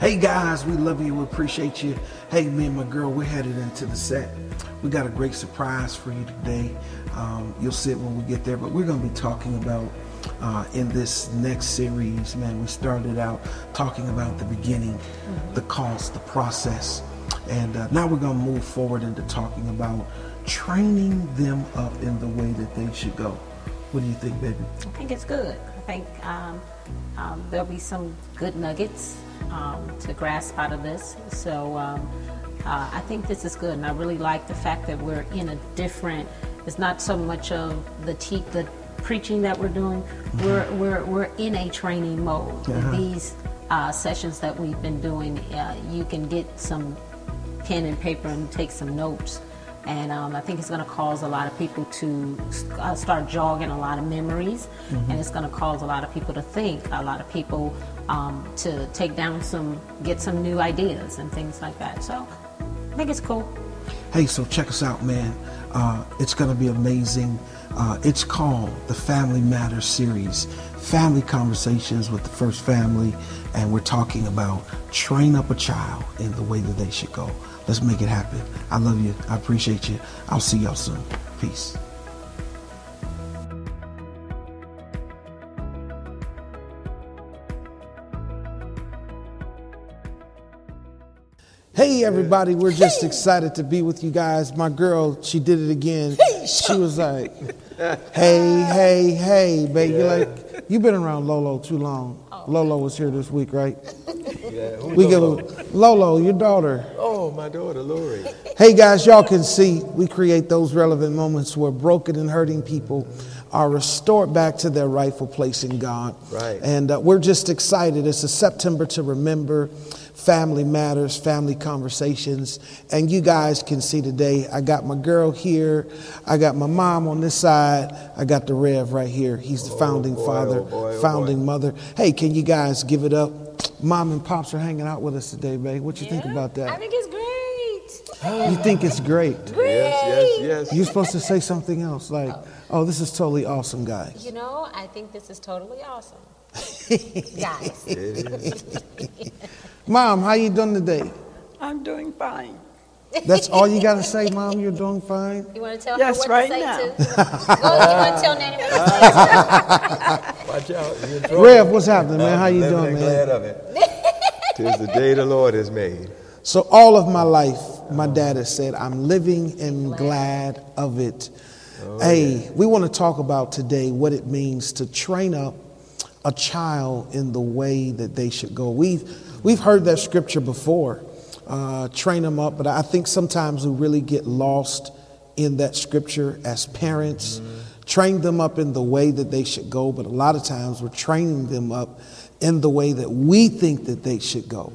Hey guys, we love you. We appreciate you. Hey, me and my girl, we're headed into the set. We got a great surprise for you today. Um, you'll see it when we get there, but we're going to be talking about uh, in this next series, man. We started out talking about the beginning, the cost, the process, and uh, now we're going to move forward into talking about training them up in the way that they should go. What do you think, baby? I think it's good. I think um, um, there'll be some good nuggets um, to grasp out of this. So um, uh, I think this is good, and I really like the fact that we're in a different. It's not so much of the te- the preaching that we're doing. We're we're we're in a training mode. With these uh, sessions that we've been doing, uh, you can get some pen and paper and take some notes. And um, I think it's going to cause a lot of people to uh, start jogging a lot of memories, and it's going to cause a lot of people to think, a lot of people um, to take down some, get some new ideas and things like that. So I think it's cool. Hey, so check us out, man. Uh, it's going to be amazing. Uh, it's called the Family Matters series, family conversations with the first family, and we're talking about train up a child in the way that they should go. Let's make it happen. I love you. I appreciate you. I'll see y'all soon. Peace. Hey everybody, we're just excited to be with you guys. My girl, she did it again. She was like, "Hey, hey, hey, baby, like you've been around Lolo too long. Lolo was here this week, right? Yeah, who We give Lolo? Lolo, your daughter. Oh, my daughter, Lori. Hey guys, y'all can see we create those relevant moments where broken and hurting people are restored back to their rightful place in God. Right. And uh, we're just excited. It's a September to remember. Family matters, family conversations. And you guys can see today, I got my girl here. I got my mom on this side. I got the Rev right here. He's the oh founding boy, father, oh boy, oh founding mother. Hey, can you guys give it up? Mom and pops are hanging out with us today, babe. What you think about that? I think it's great. You think it's great? great? Yes, yes, yes. You're supposed to say something else, like, "Oh, this is totally awesome, guys." You know, I think this is totally awesome. Guys. Mom, how you doing today? I'm doing fine. That's all you got to say, Mom. You're doing fine. You want to tell Yes, her what right to say now. too? Go, you want to tell Nanny what to say Watch out. You're in trouble. Rev, what's happening, man? I'm How you living doing, and man? glad of it. Tis the day the Lord has made. So all of my life, my dad has said, "I'm living and glad of it." Oh, hey, we want to talk about today what it means to train up a child in the way that they should go. We've we've heard that scripture before, uh, train them up, but I think sometimes we really get lost in that scripture as parents. Train them up in the way that they should go, but a lot of times we're training them up in the way that we think that they should go.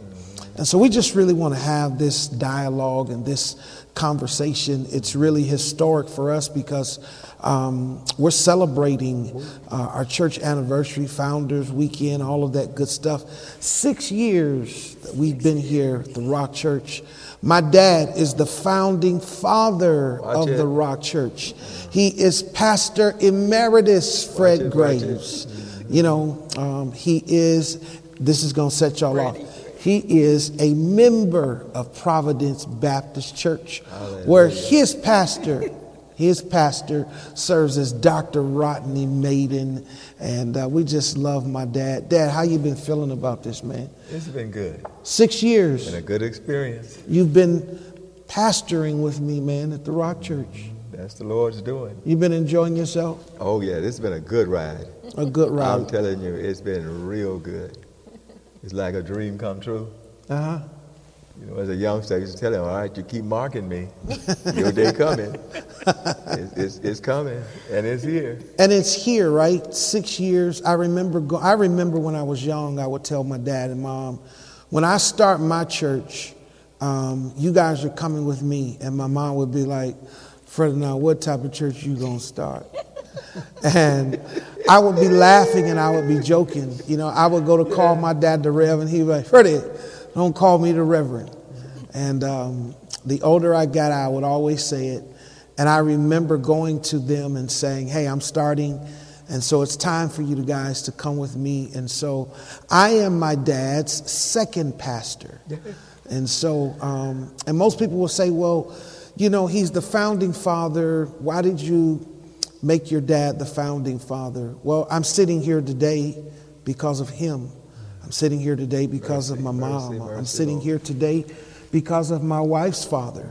And so we just really want to have this dialogue and this conversation. It's really historic for us because um, we're celebrating uh, our church anniversary, founders weekend, all of that good stuff. Six years that we've been here at the Rock Church. My dad is the founding father Watch of it. the Rock Church. He is Pastor Emeritus Fred it. Graves. You know, um, he is, this is going to set y'all off. He is a member of Providence Baptist Church, where his pastor, his pastor serves as Dr. Rodney Maiden, and uh, we just love my dad. Dad, how you been feeling about this, man? It's been good. Six years Been a good experience. you've been pastoring with me, man, at the Rock Church. That's the Lord's doing. You've been enjoying yourself? Oh, yeah, this has been a good ride. A good ride. I'm telling you, it's been real good. It's like a dream come true. Uh huh. You know, as a youngster, I used to tell him, all right, you keep marking me. Your day coming. It's, it's, it's coming, and it's here. And it's here, right? Six years. I remember. Go- I remember when I was young. I would tell my dad and mom, when I start my church, um, you guys are coming with me, and my mom would be like, "Fred, now what type of church you gonna start?" and I would be laughing and I would be joking. You know, I would go to call my dad the Rev, and he'd be like, "Freddie, don't call me the Reverend." And um, the older I got, I would always say it. And I remember going to them and saying, Hey, I'm starting And so it's time for you guys to come with me. And so I am my dad's second pastor. And so, um, and most people will say, well, you know, he's the founding father. Why did you make your dad the founding father? Well, I'm sitting here today because of him. I'm sitting here today because mercy, of my mom. Mercy, mercy, I'm sitting Lord. here today because of my wife's father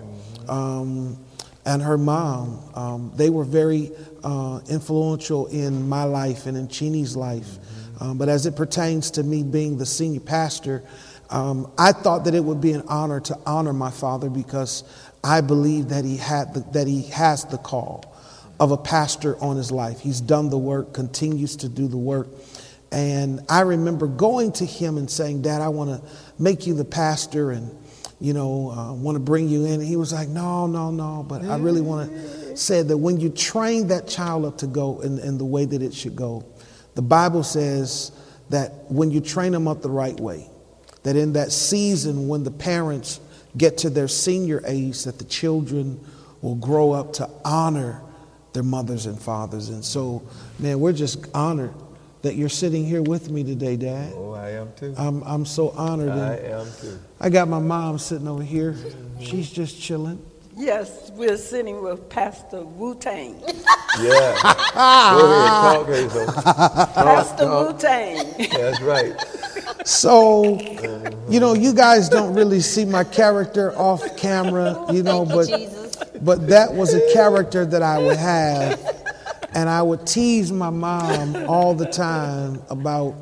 um, and her mom. Um, they were very uh, influential in my life and in Chini's life. Um, but as it pertains to me being the senior pastor, um, I thought that it would be an honor to honor my father because I believe that he had the, that he has the call of a pastor on his life. He's done the work, continues to do the work. And I remember going to him and saying, Dad, I want to make you the pastor and, you know, uh, want to bring you in. And he was like, No, no, no. But I really want to say that when you train that child up to go in, in the way that it should go, the Bible says that when you train them up the right way, that in that season when the parents get to their senior age, that the children will grow up to honor their mothers and fathers. And so, man, we're just honored that you're sitting here with me today, Dad. Oh, I am too. I'm, I'm so honored. I am too. I got my mom sitting over here. She's just chilling. Yes, we're sitting with Pastor Wu Tang. Yeah. Go ahead, talk, Hazel. Talk, Pastor Wu Tang. That's right. So, you know, you guys don't really see my character off camera, you know, but but that was a character that I would have and I would tease my mom all the time about,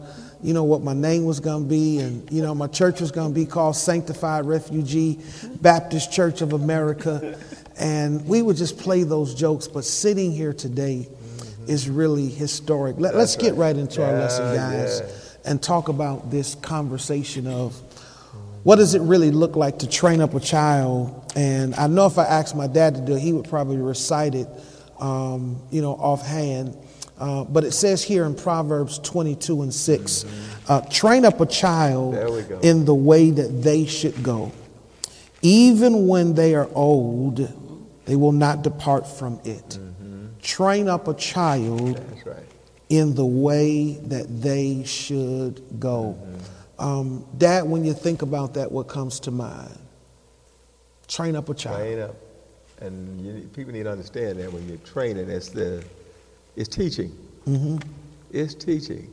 you know, what my name was going to be. And, you know, my church was going to be called Sanctified Refugee Baptist Church of America. And we would just play those jokes. But sitting here today is really historic. Let, us get right into yeah, our lesson, guys, yeah. and talk about this conversation of what does it really look like to train up a child. And I know if I asked my dad to do it, he would probably recite it um, you know, offhand. Uh, but it says here in Proverbs 22 and 6 uh, train up a child in the way that they should go. Even when they are old, they will not depart from it. Mm-hmm. Train up a child right. in the way that they should go. Mm-hmm. Um, Dad, when you think about that, what comes to mind? Train up a child. Train up and you, people need to understand that when you're training, it's the, it's teaching. Mm-hmm. It's teaching.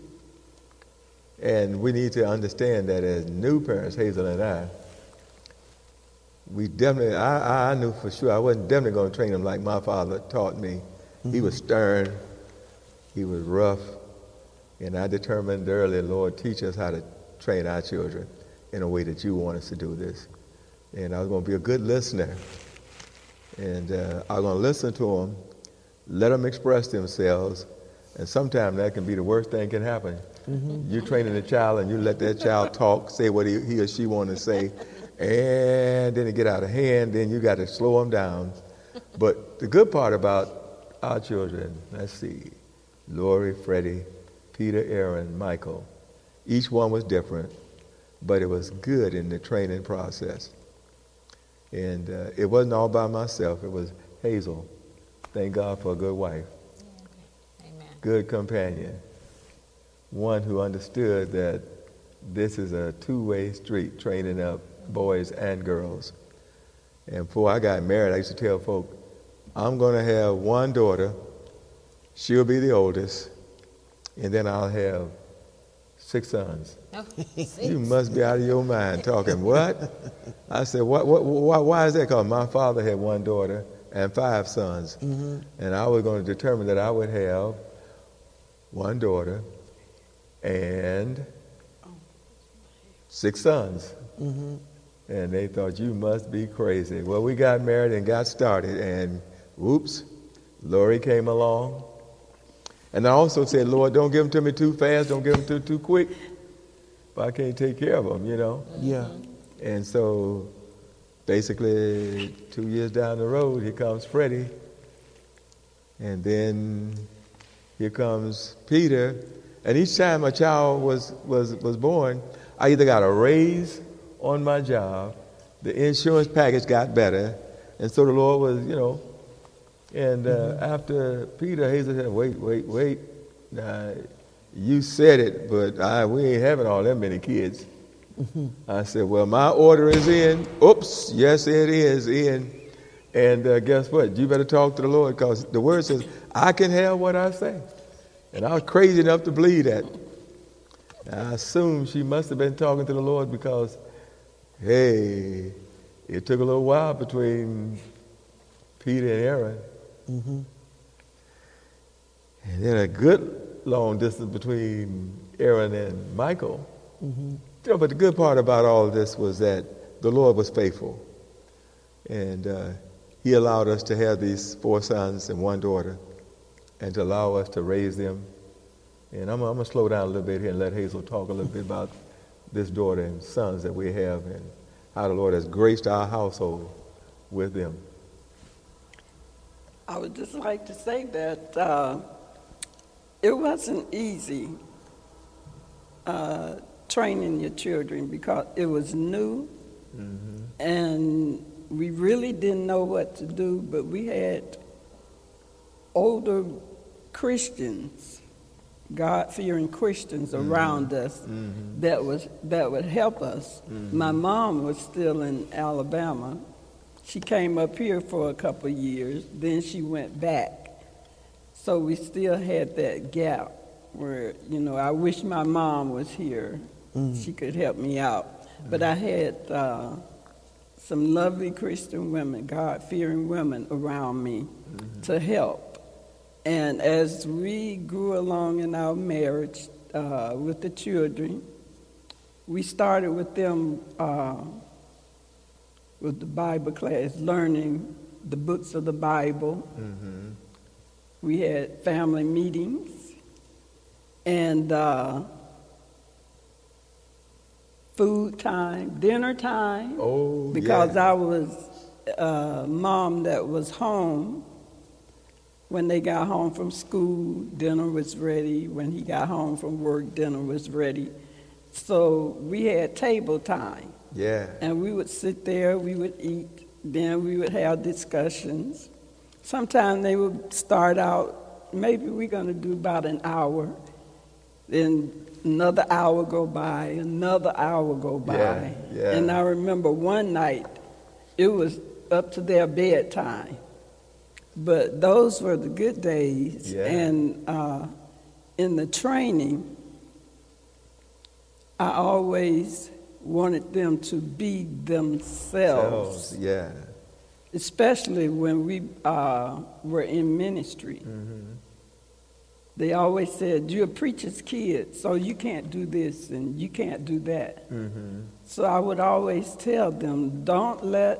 And we need to understand that as new parents, Hazel and I, we definitely, I, I knew for sure I wasn't definitely going to train him like my father taught me. Mm-hmm. He was stern, he was rough, and I determined early, Lord, teach us how to train our children in a way that you want us to do this. And I was going to be a good listener. And uh, I was going to listen to them, let them express themselves, and sometimes that can be the worst thing can happen. Mm-hmm. You're training a child and you let that child talk, say what he, he or she want to say, and then it get out of hand, then you got to slow them down. But the good part about our children, let's see, Lori, Freddie, Peter, Aaron, Michael, each one was different, but it was good in the training process. And uh, it wasn't all by myself, it was Hazel. Thank God for a good wife, Amen. good companion, one who understood that this is a two way street, training up boys and girls. And before I got married, I used to tell folk, I'm going to have one daughter, she'll be the oldest, and then I'll have six sons. Oh, you must be out of your mind talking what? I said, what, what, why, why is that? Because my father had one daughter and five sons. Mm-hmm. And I was going to determine that I would have one daughter and six sons. Mm-hmm. And they thought, you must be crazy. Well, we got married and got started, and whoops, Lori came along. And I also said, Lord, don't give them to me too fast, don't give them to too quick. But I can't take care of them, you know? Yeah. And so basically, two years down the road, here comes Freddie. And then here comes Peter. And each time a child was, was, was born, I either got a raise on my job, the insurance package got better, and so the Lord was, you know, and uh, mm-hmm. after Peter, Hazel said, wait, wait, wait. Now, you said it, but I, we ain't having all that many kids. I said, well, my order is in. Oops, yes, it is in. And uh, guess what? You better talk to the Lord because the word says, I can have what I say. And I was crazy enough to believe that. I assume she must have been talking to the Lord because, hey, it took a little while between Peter and Aaron. Mm-hmm. And then a good long distance between Aaron and Michael. Mm-hmm. You know, but the good part about all of this was that the Lord was faithful. And uh, He allowed us to have these four sons and one daughter and to allow us to raise them. And I'm, I'm going to slow down a little bit here and let Hazel talk a little bit about this daughter and sons that we have and how the Lord has graced our household with them. I would just like to say that uh, it wasn't easy uh, training your children because it was new. And we really didn't know what to do, but we had older Christians, God fearing Christians around us that was that would help us. My mom was still in Alabama. She came up here for a couple years, then she went back. So we still had that gap where, you know, I wish my mom was here. She could help me out. But I had uh, some lovely Christian women, God fearing women around me to help. And as we grew along in our marriage uh, with the children, we started with them uh, with the Bible class, learning the books of the Bible. We had family meetings, and uh, food time, dinner time. Oh, because yeah. I was a mom that was home. When they got home from school, dinner was ready. When he got home from work, dinner was ready. So we had table time. Yeah. And we would sit there, we would eat, then we would have discussions. Sometimes they would start out, maybe we're going to do about an hour. Then another hour go by, another hour go by. Yeah, yeah. And I remember one night, it was up to their bedtime. But those were the good days. Yeah. And uh, in the training, I always wanted them to be themselves, Selves, Yeah. especially when we uh, were in ministry. Mm-hmm. They always said, You're a preacher's kid, so you can't do this and you can't do that. Mm-hmm. So I would always tell them, Don't let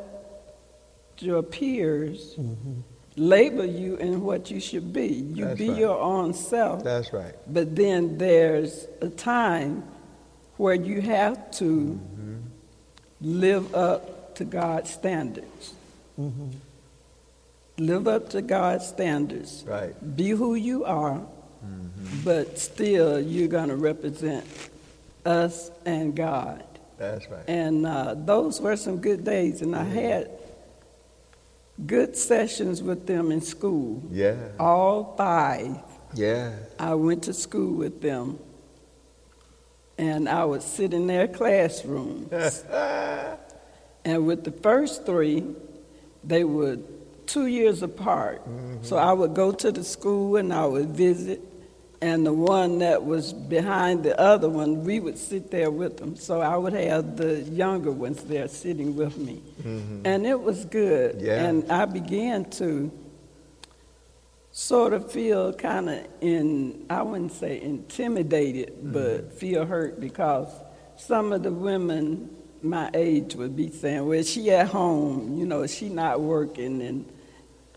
your peers mm-hmm. label you in what you should be. You That's be right. your own self. That's right. But then there's a time where you have to live up to God's standards. Mm-hmm. Live up to God's standards. Right. Be who you are, mm-hmm. but still you're going to represent us and God. That's right. And uh, those were some good days, and I mm-hmm. had good sessions with them in school. Yeah. All five. Yeah. I went to school with them, and I would sit in their classrooms. and with the first three, they were two years apart. Mm-hmm. So I would go to the school and I would visit, and the one that was behind the other one, we would sit there with them. So I would have the younger ones there sitting with me. Mm-hmm. And it was good. Yeah. And I began to sort of feel kind of in, I wouldn't say intimidated, but feel hurt because some of the women my age would be saying, well, she at home, you know, she not working and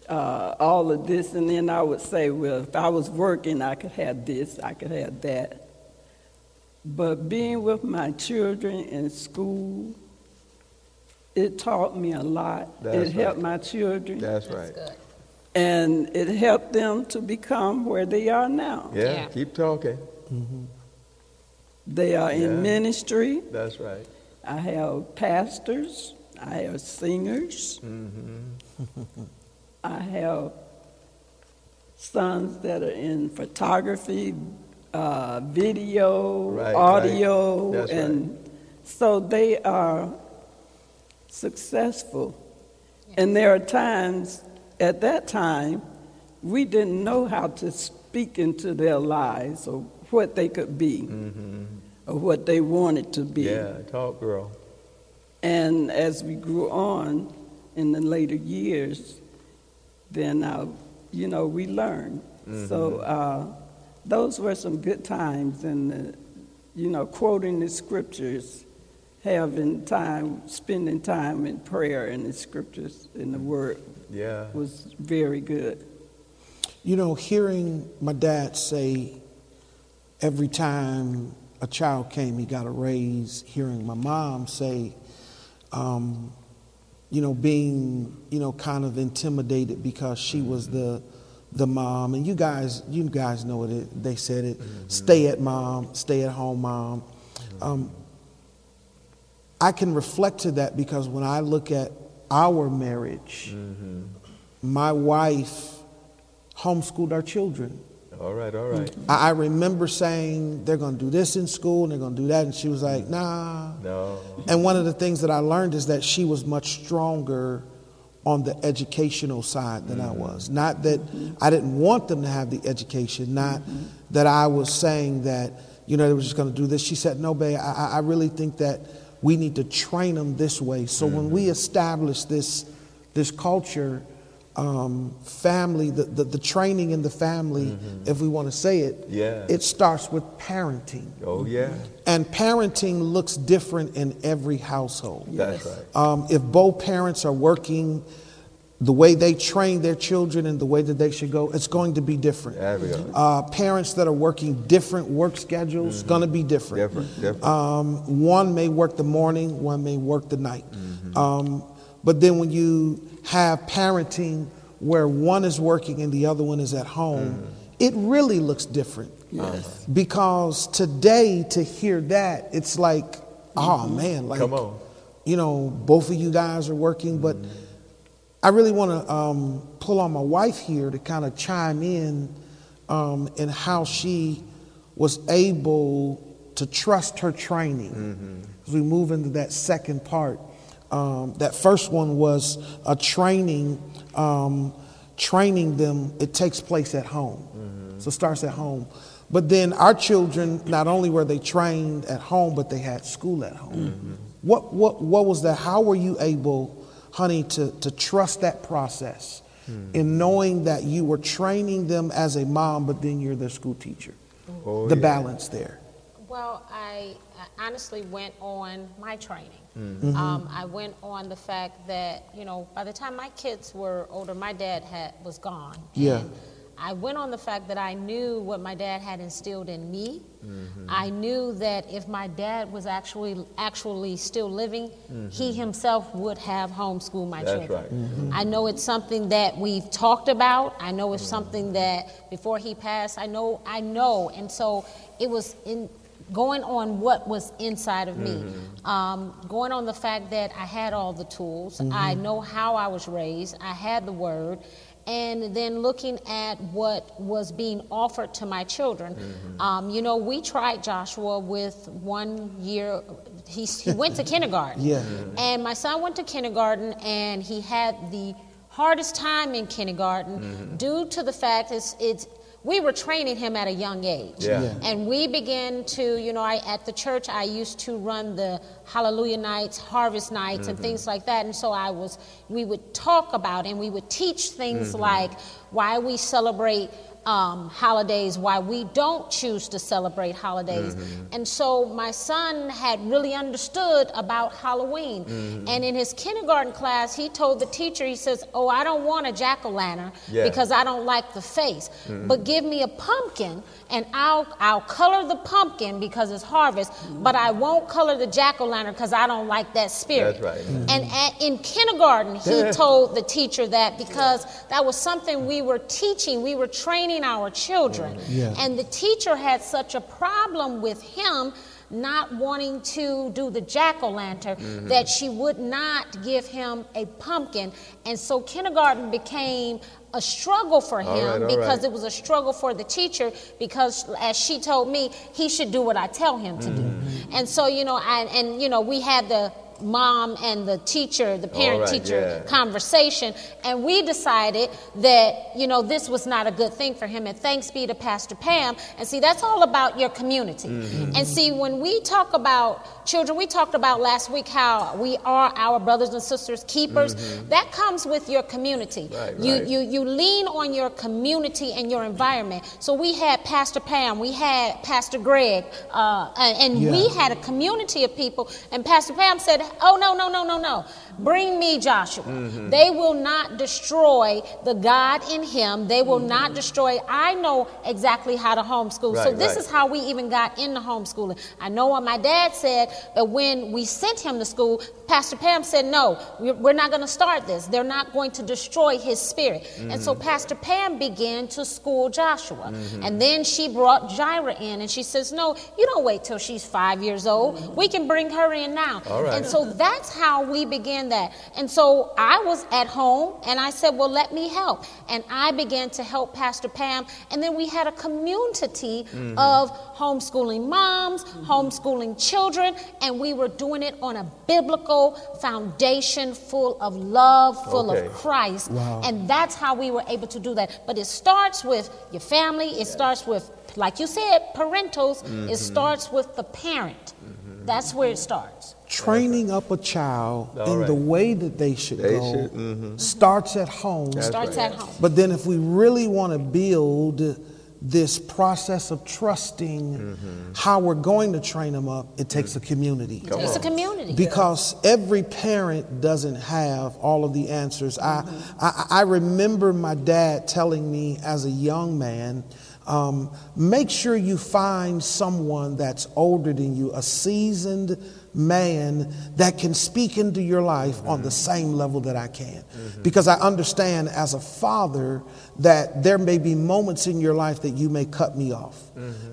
uh, all of this. And then I would say, well, if I was working, I could have this, I could have that. But being with my children in school, it taught me a lot. That's it helped right. my children. That's right. Good. And it helped them to become where they are now. Yeah. Yeah. Keep talking. They are Yeah. in ministry. That's right. I have pastors. I have singers. Mm-hmm. I have sons that are in photography, uh, video, Right, audio, right. That's and so they are successful. And there are times, at that time, we didn't know how to speak into their lives or what they could be or what they wanted to be. Mm-hmm. Yeah, talk, girl. And as we grew on in the later years, then, uh, you know, we learned. So uh, those were some good times, and, you know, quoting the scriptures, having time, spending time in prayer and the scriptures in the Word Yeah. was very good. You know, hearing my dad say every time a child came, he got a raise, hearing my mom say, um, you know, being, you know, kind of intimidated because she was the the mom, and you guys, you guys know it. They said it. Stay at mom, stay at home, mom. Um, I can reflect to that because when I look at our marriage, mm-hmm. my wife homeschooled our children. All right, all right. I, I remember saying they're going to do this in school and they're going to do that, and she was like, "Nah." No. And one of the things that I learned is that she was much stronger on the educational side than I mm-hmm. was. Not that I didn't want them to have the education, not mm-hmm. that I was saying that, you know, they were just going to do this. She said, no, babe, I I really think that we need to train them this way. So when we establish this, this culture, um, family, the, the, the training in the family, if we want to say it, Yeah. it starts with parenting. Oh, yeah. And parenting looks different in every household. That's right. Um, if both parents are working, the way they train their children and the way that they should go, it's going to be different. There we go. Uh, parents that are working different work schedules, going to be different. Different, different. Um, one may work the morning, one may work the night. Mm-hmm. Um, but then when you have parenting where one is working and the other one is at home, Mm-hmm. it really looks different. Yes. Because today, to hear that, it's like, oh man, like, Come on. you know, both of you guys are working, but I really want to um, pull on my wife here to kind of chime in um, in how she was able to trust her training. As we move into that second part, um, that first one was a training, um, training them. It takes place at home, so it starts at home. But then our children, not only were they trained at home, but they had school at home. What, what, what was that? How were you able, honey, to, to trust that process in knowing that you were training them as a mom, but then you're their school teacher? Oh, the yeah. balance there. Well, I, I honestly went on my training. Mm-hmm. Um, I went on the fact that you know by the time my kids were older, my dad had was gone. Yeah. And I went on the fact that I knew what my dad had instilled in me. Mm-hmm. I knew that if my dad was actually actually still living, he himself would have homeschooled my Mm-hmm. That's children. right. I know it's something that we've talked about. I know it's something that before he passed, I know, I know. And so it was in going on what was inside of me, um, going on the fact that I had all the tools, I know how I was raised, I had the word. And then looking at what was being offered to my children, um, you know, we tried Joshua with one year. He, he went to kindergarten, Yeah. and my son went to kindergarten, and he had the hardest time in kindergarten due to the fact it's, it's we were training him at a young age. Yeah. Yeah. And we began to, you know, I at the church I used to run the Hallelujah nights, harvest nights, and mm-hmm. things like that. And so I was, we would talk about and we would teach things mm-hmm. like why we celebrate um, holidays, why we don't choose to celebrate holidays. Mm-hmm. And so my son had really understood about Halloween. Mm-hmm. And in his kindergarten class, he told the teacher, he says, Oh, I don't want a jack o' lantern Yeah. because I don't like the face. Mm-hmm. But give me a pumpkin and I'll, I'll color the pumpkin because it's harvest, but I won't color the jack o' lantern because I don't like that spirit. That's right. And at, in kindergarten, he told the teacher that because that was something we were teaching, we were training our children. Yeah. And the teacher had such a problem with him not wanting to do the jack o' lantern mm-hmm. that she would not give him a pumpkin. And so kindergarten became a struggle for him All right, all because right. it was a struggle for the teacher because as she told me he should do what i tell him to do Mm-hmm. and so you know I, and you know we had the mom and the teacher the parent right, teacher yeah. conversation and we decided that you know this was not a good thing for him and thanks be to pastor pam and see that's all about your community Mm-hmm. and see when we talk about children we talked about last week how we are our brothers and sisters keepers that comes with your community Mm-hmm. Right, you right. you you lean on your community and your environment so we had pastor pam we had pastor greg uh, and, and we had a community of people and pastor pam said oh no no no no no. Bring me joshua. Mm-hmm. they will not destroy the god in him. They will not destroy. I know exactly how to homeschool. So this right. is how we even got into homeschooling. I know what my dad said that when we sent him to school pastor pam said no we're not going to start this. They're not going to destroy his spirit. And so Mm-hmm. pastor pam began to school joshua. And then she brought Jira in and she says no you don't wait till she's five years old. We can bring her in now. All right. and so that's how we began that. And so i was at home and i said well let me help. And i began to help pastor pam and then we had a community Mm-hmm. of homeschooling moms homeschooling children and we were doing it on a biblical foundation full of love full Okay. of christ. Wow. and that's how we were able to do that. But it starts with your family. It starts with like you said parentals. Mm-hmm. it starts with the parent that's where it starts Training up a child All in right. the way that they should They go should, mhm. starts at home. That's starts right. at home But then, if we really want to build this process of trusting mm-hmm. how we're going to train them up, it takes a mm. community. Come it's a community Because every parent doesn't have all of the answers. I, mm-hmm. I, I remember my dad telling me as a young man, um, make sure you find someone that's older than you, a seasoned man that can speak into your life on the same level that I can. Because I understand as a father that there may be moments in your life that you may cut me off.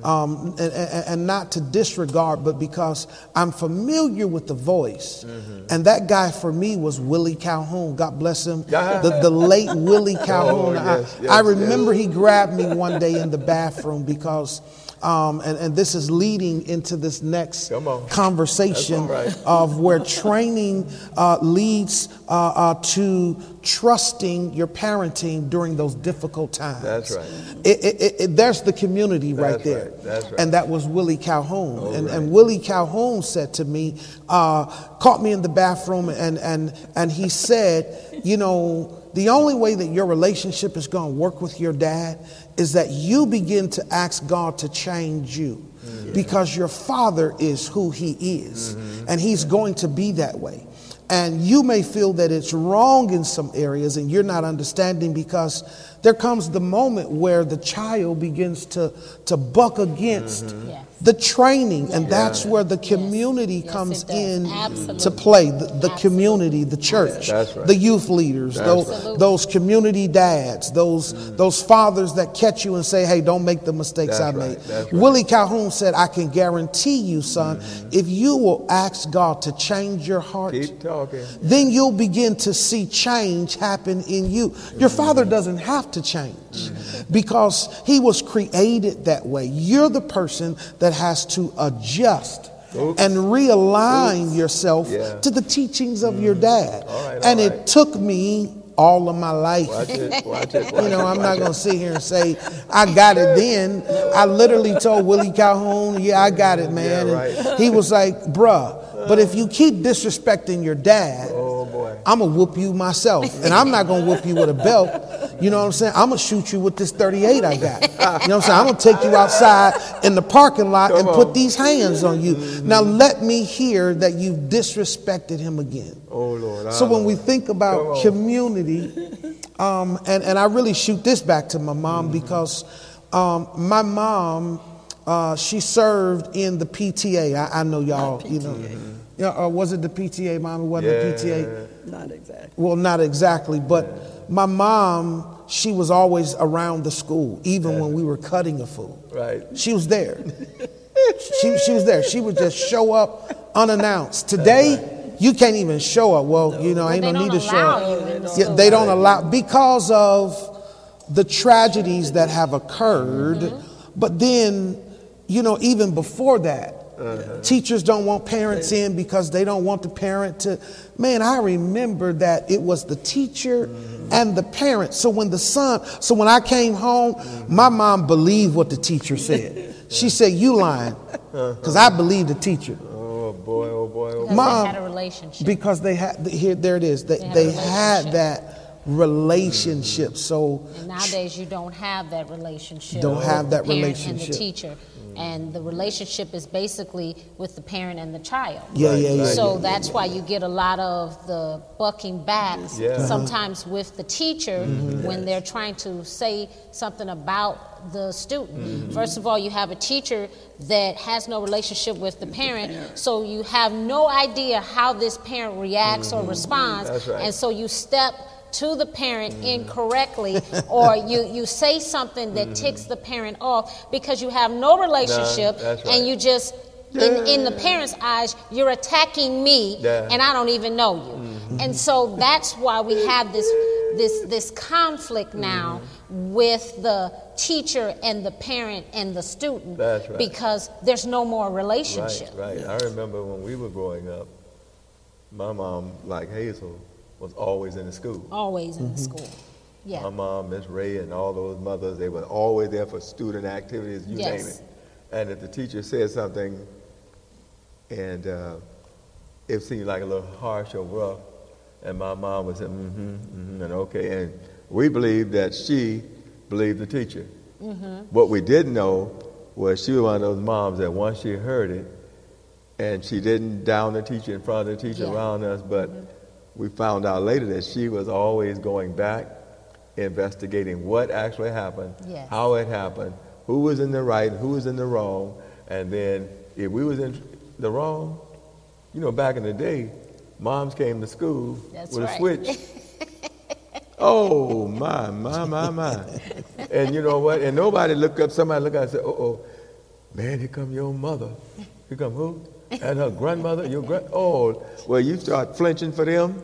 Um, and, and, not to disregard, but because I'm familiar with the voice. And that guy for me was Willie Calhoun. God bless him. The, the late Willie Calhoun. Oh, yes, yes, I remember he grabbed me one day in the bathroom because, um, and, and this is leading into this next conversation That's right. of where training uh, leads uh, uh, to trusting your parenting during those difficult times. That's right. It, it, it, there's the community right there. right. That's right. And that was Willie Calhoun. Oh, and, right. and Willie Calhoun said to me, uh, caught me in the bathroom, and, and, and he said, You know, the only way that your relationship is going to work with your dad is that you begin to ask God to change you. Mm-hmm. Because your father is who he is, mm-hmm. and he's going to be that way. And you may feel that it's wrong in some areas and you're not understanding because there comes the moment where the child begins to, to buck against mm-hmm. Yes. The training, and that's where the community Yes, comes it does. in Absolutely. to play. The, the community, the church, That's right. the youth leaders, those, right. Those community dads, those, those fathers that catch you and say, hey, don't make the mistakes That's I right. made. Right. Willie Calhoun said, I can guarantee you, son, Mm-hmm. if you will ask God to change your heart, Keep talking. then you'll begin to see change happen in you. Your father doesn't have to change because he was created that way. You're the person that has to adjust. Oops. And realign yourself Yeah. to the teachings of your mm. dad. All right, all and it took me all of my life. Watch it. Watch it. Watch You know, I'm not going to sit here and say, I got it then. I literally told Willie Calhoun, yeah, I got it, man. Yeah, And right. he was like, bruh, but if you keep disrespecting your dad, Oh boy. I'm going to whoop you myself. And I'm not going to whoop you with a belt. You know what I'm saying? I'm going to shoot you with this 38 I got. You know what I'm saying? I'm going to take you outside in the parking lot Come and on. put these hands on you. Now let me hear that you've disrespected him again. Oh Lord. So when we think about community, um, and, and I really shoot this back to my mom because um, my mom, uh, she served in the PTA. I, I know y'all, you know. Yeah, or was it the PTA, mom? It wasn't Yeah. the PTA. Not exactly. Well, not exactly, but my mom, she was always around the school, even when we were cutting a food. Right. She was there. she, she was there. She would just show up unannounced. Today, you can't even show up. Well, you know, ain't no need to show allow up. you in the Yeah, they don't allow because of the tragedies that have occurred, but then, you know, even before that, uh-huh. teachers don't want parents in because they don't want the parent to. Man, I remember that it was the teacher mm-hmm. and the parent. So when the son, so when I came home, mm-hmm. my mom believed what the teacher said. She said, "You lying," uh-huh. because I believe the teacher. Oh boy, oh boy, oh boy. Because Mom, they had a relationship. Because they had here, there it is. They, They had they had relationship. that relationship. Mm-hmm. So And nowadays, you don't have that relationship. Don't have the that parent relationship. And the teacher, and the relationship is basically with the parent and the child. yeah, yeah, yeah. So that's why you get a lot of the bucking back Yeah. sometimes with the teacher Mm-hmm. when they're trying to say something about the student. Mm-hmm. First of all, you have a teacher that has no relationship with the parent, so you have no idea how this parent reacts or responds, Mm-hmm. That's right. and so you step to the parent incorrectly or you, you say something that mm-hmm. ticks the parent off because you have no relationship that's right. and you just in, in the parents' eyes, you're attacking me, Yeah. and I don't even know you. Mm-hmm. And so that's why we have this this this conflict mm-hmm. now with the teacher and the parent and the student, That's right. because there's no more relationship. Right, right. I remember when we were growing up, my mom, like Hazel, was always in the school. Always in the school. Yeah. My mom, Miss Ray, and all those mothers, they were always there for student activities, you name Yes. it. And if the teacher said something and uh, it seemed like a little harsh or rough, and my mom would say, mm-hmm, mm-hmm, and okay. And we believed that she believed the teacher. Mm-hmm. What we didn't know was she was one of those moms that once she heard it, and she didn't down the teacher in front of the teacher Yeah. around us, but we found out later that she was always going back, investigating what actually happened, Yes. how it happened, who was in the right, who was in the wrong, and then if we was in the wrong, you know, back in the day, moms came to school That's with right. a switch. oh my, my, my, my! and you know what? And nobody looked up. Somebody looked up and said, "Oh, oh, man, here come your mother. Here come who? And her grandmother. Your grand. Oh, well, you start flinching for them."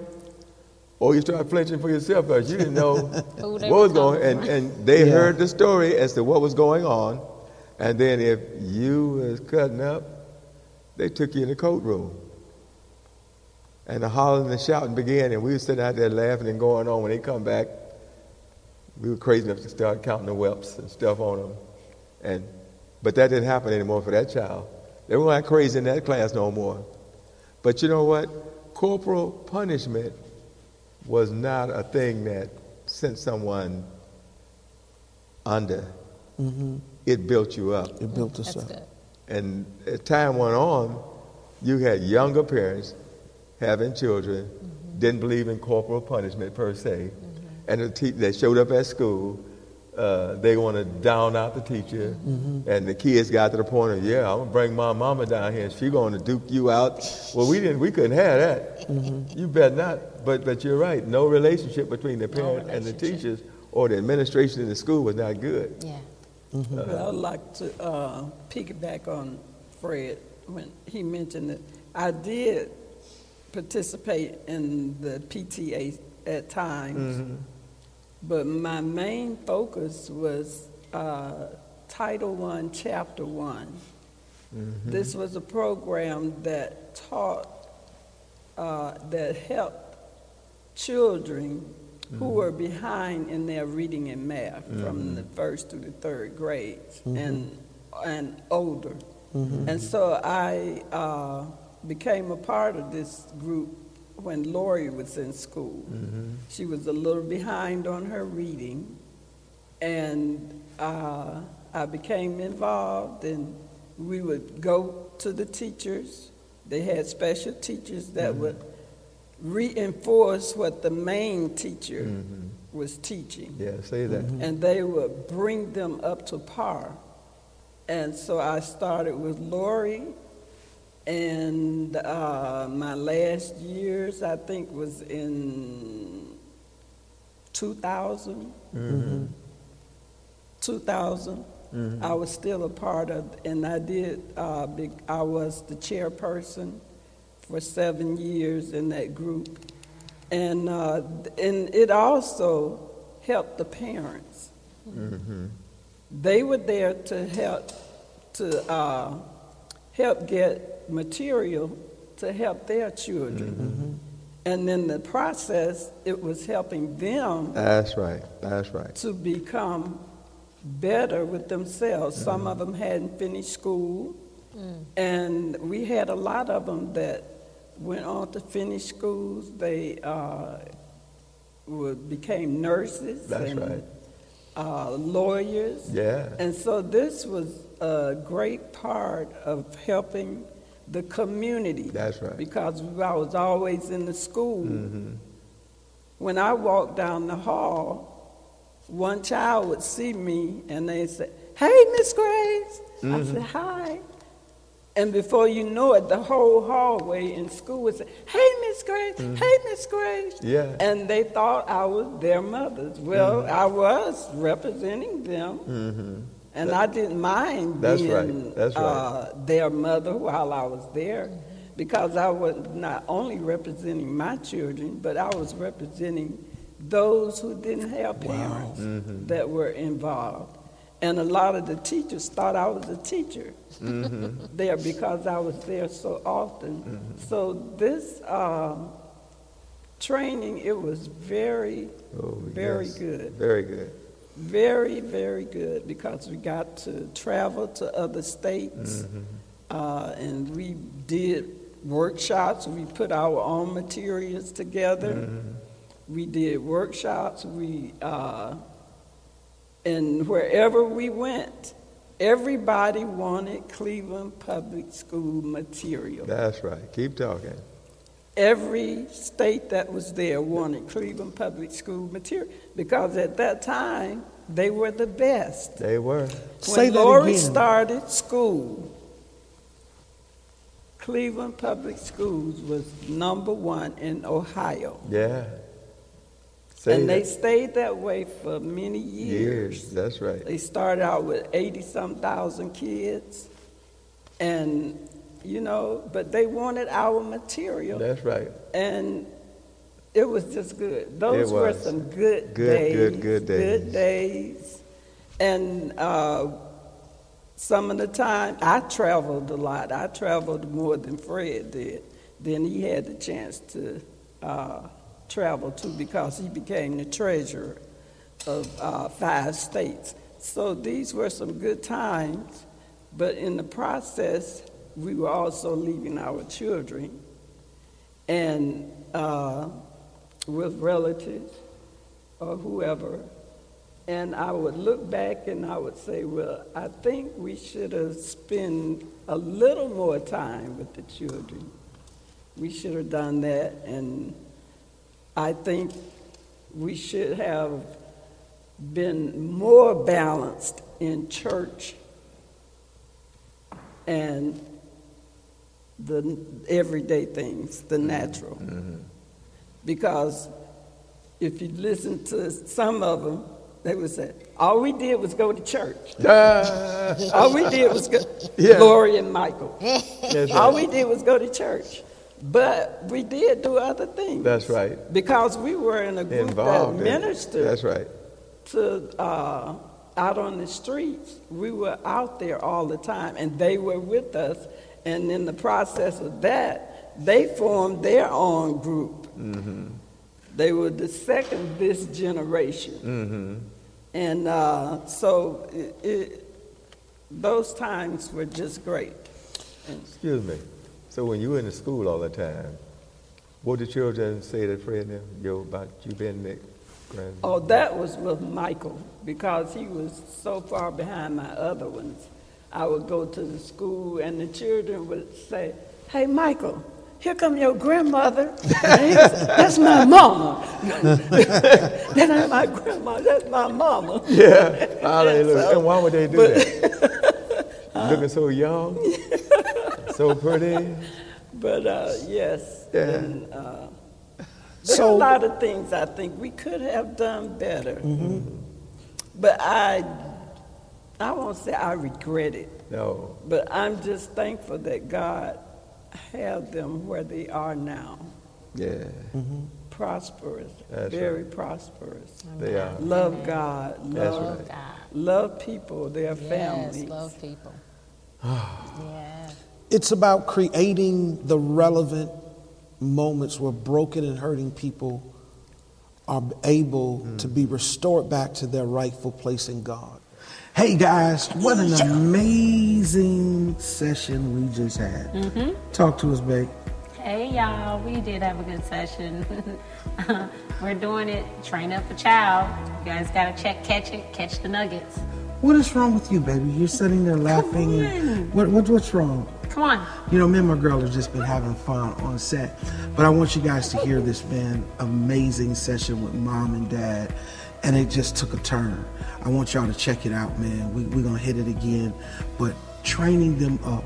Or you start flinching for yourself because you didn't know what was going coming and, and they Yeah. heard the story as to what was going on. And then if you was cutting up, they took you in the coat room. And the hollering and the shouting began, and we were sitting out there laughing and going on. When they come back, we were crazy enough to start counting the whelps and stuff on them. And, but that didn't happen anymore for that child. They weren't that crazy in that class no more. But you know what? Corporal punishment was not a thing that sent someone under. Mm-hmm. It built you up. It built us That's up. good. And as time went on, you had younger parents having children, mm-hmm. didn't believe in corporal punishment per se, mm-hmm. and the te- they showed up at school. Uh, they want to down out the teacher, mm-hmm. and the kids got to the point of, yeah, I'm gonna bring my mama down here, and she going to duke you out. Well, we didn't, we couldn't have that. Mm-hmm. You bet not. But but you're right. No relationship between the parent and the teachers or the administration in the school was not good. Yeah. Mm-hmm. Uh, well, I'd like to uh, piggyback on Fred when he mentioned that I did participate in the PTA at times, but my main focus was uh, Title I, Chapter One. This was a program that taught, uh, that helped children who were behind in their reading and math from the first to the third grades and and older. And so I uh, became a part of this group when Lori was in school. Mm-hmm. She was a little behind on her reading, and uh, I became involved, and we would go to the teachers. They had special teachers that mm-hmm. would reinforce what the main teacher mm-hmm. was teaching, Yeah, say that. and they would bring them up to par. And so I started with Lori, and uh, my last years, I think, was in 2000. 2000. I was still a part of, and I did. Uh, big, I was the chairperson for seven years in that group, and uh, and it also helped the parents They were there to help to uh, help get material to help their children. And in the process, it was helping them That's right. That's right. to become better with themselves. Some of them hadn't finished school, and we had a lot of them that went on to finish schools. They uh, were, became nurses That's and right. uh, lawyers. Yeah. And so this was a great part of helping the community. That's right. Because I was always in the school. Mm-hmm. When I walked down the hall, one child would see me and they say, Hey, Miss Grace. I mm-hmm. said, Hi. And before you know it, the whole hallway in school would say, Hey, Miss Grace. Mm-hmm. Hey, Miss Grace. Yeah. And they thought I was their mothers. Well, I was representing them. And I didn't mind That's being right. That's right. Uh, their mother while I was there because I was not only representing my children, but I was representing those who didn't have parents Mm-hmm. that were involved. And a lot of the teachers thought I was a teacher Mm-hmm. there because I was there so often. So this um, training, it was very, Oh, very yes. good. Very good. Very, very good because we got to travel to other states uh, and we did workshops. We put our own materials together. We did workshops. We uh, and wherever we went, everybody wanted Cleveland Public School material. That's right. Keep talking. Every state that was there wanted Cleveland Public School material because at that time they were the best. They were. Say when that Lori again. started school, Cleveland Public Schools was number one in Ohio. Yeah. Say and they stayed that way for many years. years. That's right. They started out with 80 some thousand kids. And, you know, but they wanted our material. That's right. and it was just good. Those were some good, Good, days. good, good Good days. days. And uh, some of the time, I traveled a lot. I traveled more than Fred did. Then he had the chance to uh, travel too because he became the treasurer of uh, five states. So these were some good times, but in the process, we were also leaving our children and uh, with relatives or whoever. And I would look back and I would say, well, I think we should have spent a little more time with the children. We should have done that. And I think we should have been more balanced in church and the everyday things, the natural. Because if you listen to some of them, they would say, all we did was go to church. Ah, All we did was go, Yeah. Lori and Michael. that's All right. we did was go to church. But we did do other things. That's right. Because we were in a group Involved. that in ministered That's right. to uh, out on the streets. We were out there all the time, and they were with us. And in the process of that, they formed their own group. They were the second this generation, and uh, so it, it, those times were just great. Excuse me. So when you were in the school all the time, what did children say to Fred and them, yo, about you being the grand? Oh, that was with Michael because he was so far behind my other ones. I would go to the school and the children would say, "Hey, Michael, here come your grandmother. And he would say, that's my mama. that ain't my grandma. That's my mama. Yeah. Hallelujah. So- and why would they do that? Looking so young, so pretty. But uh, yes, Yeah. and, uh, there So- a lot of things I think we could have done better. But I, I won't say I regret it. No. But I'm just thankful that God had them where they are now. Yeah. Mm-hmm. prosperous, That's very prosperous. They are. Love God, That's love, right. God. love people, their Yes, families. love people. yeah. It's about creating the relevant moments where broken and hurting people are able mm. to be restored back to their rightful place in God. Hey guys, what an amazing session we just had. Mm-hmm. Talk to us, babe. Hey y'all, we did have a good session. We're doing it, train up a child. You guys gotta check, catch it, catch the nuggets. What is wrong with you, baby? You're sitting there laughing. and- What, what, what's wrong? Come on. You know, me and my girl have just been having fun on set. But I want you guys to hear this, man. Amazing session with mom and dad. And it just took a turn. I want y'all to check it out, man. We, we're going to hit it again. But training them up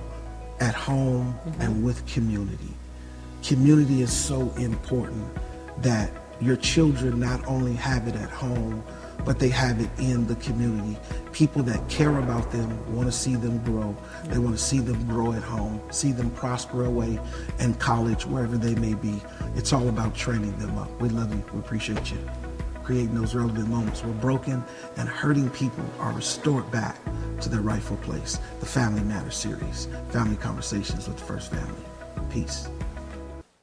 at home mm-hmm. and with community. Community is so important that your children not only have it at home, but they have it in the community. People that care about them want to see them grow. They want to see them grow at home, see them prosper away in college, wherever they may be. It's all about training them up. We love you. We appreciate you. Creating those relevant moments where broken and hurting people are restored back to their rightful place. The Family Matters series, family conversations with the First Family. Peace.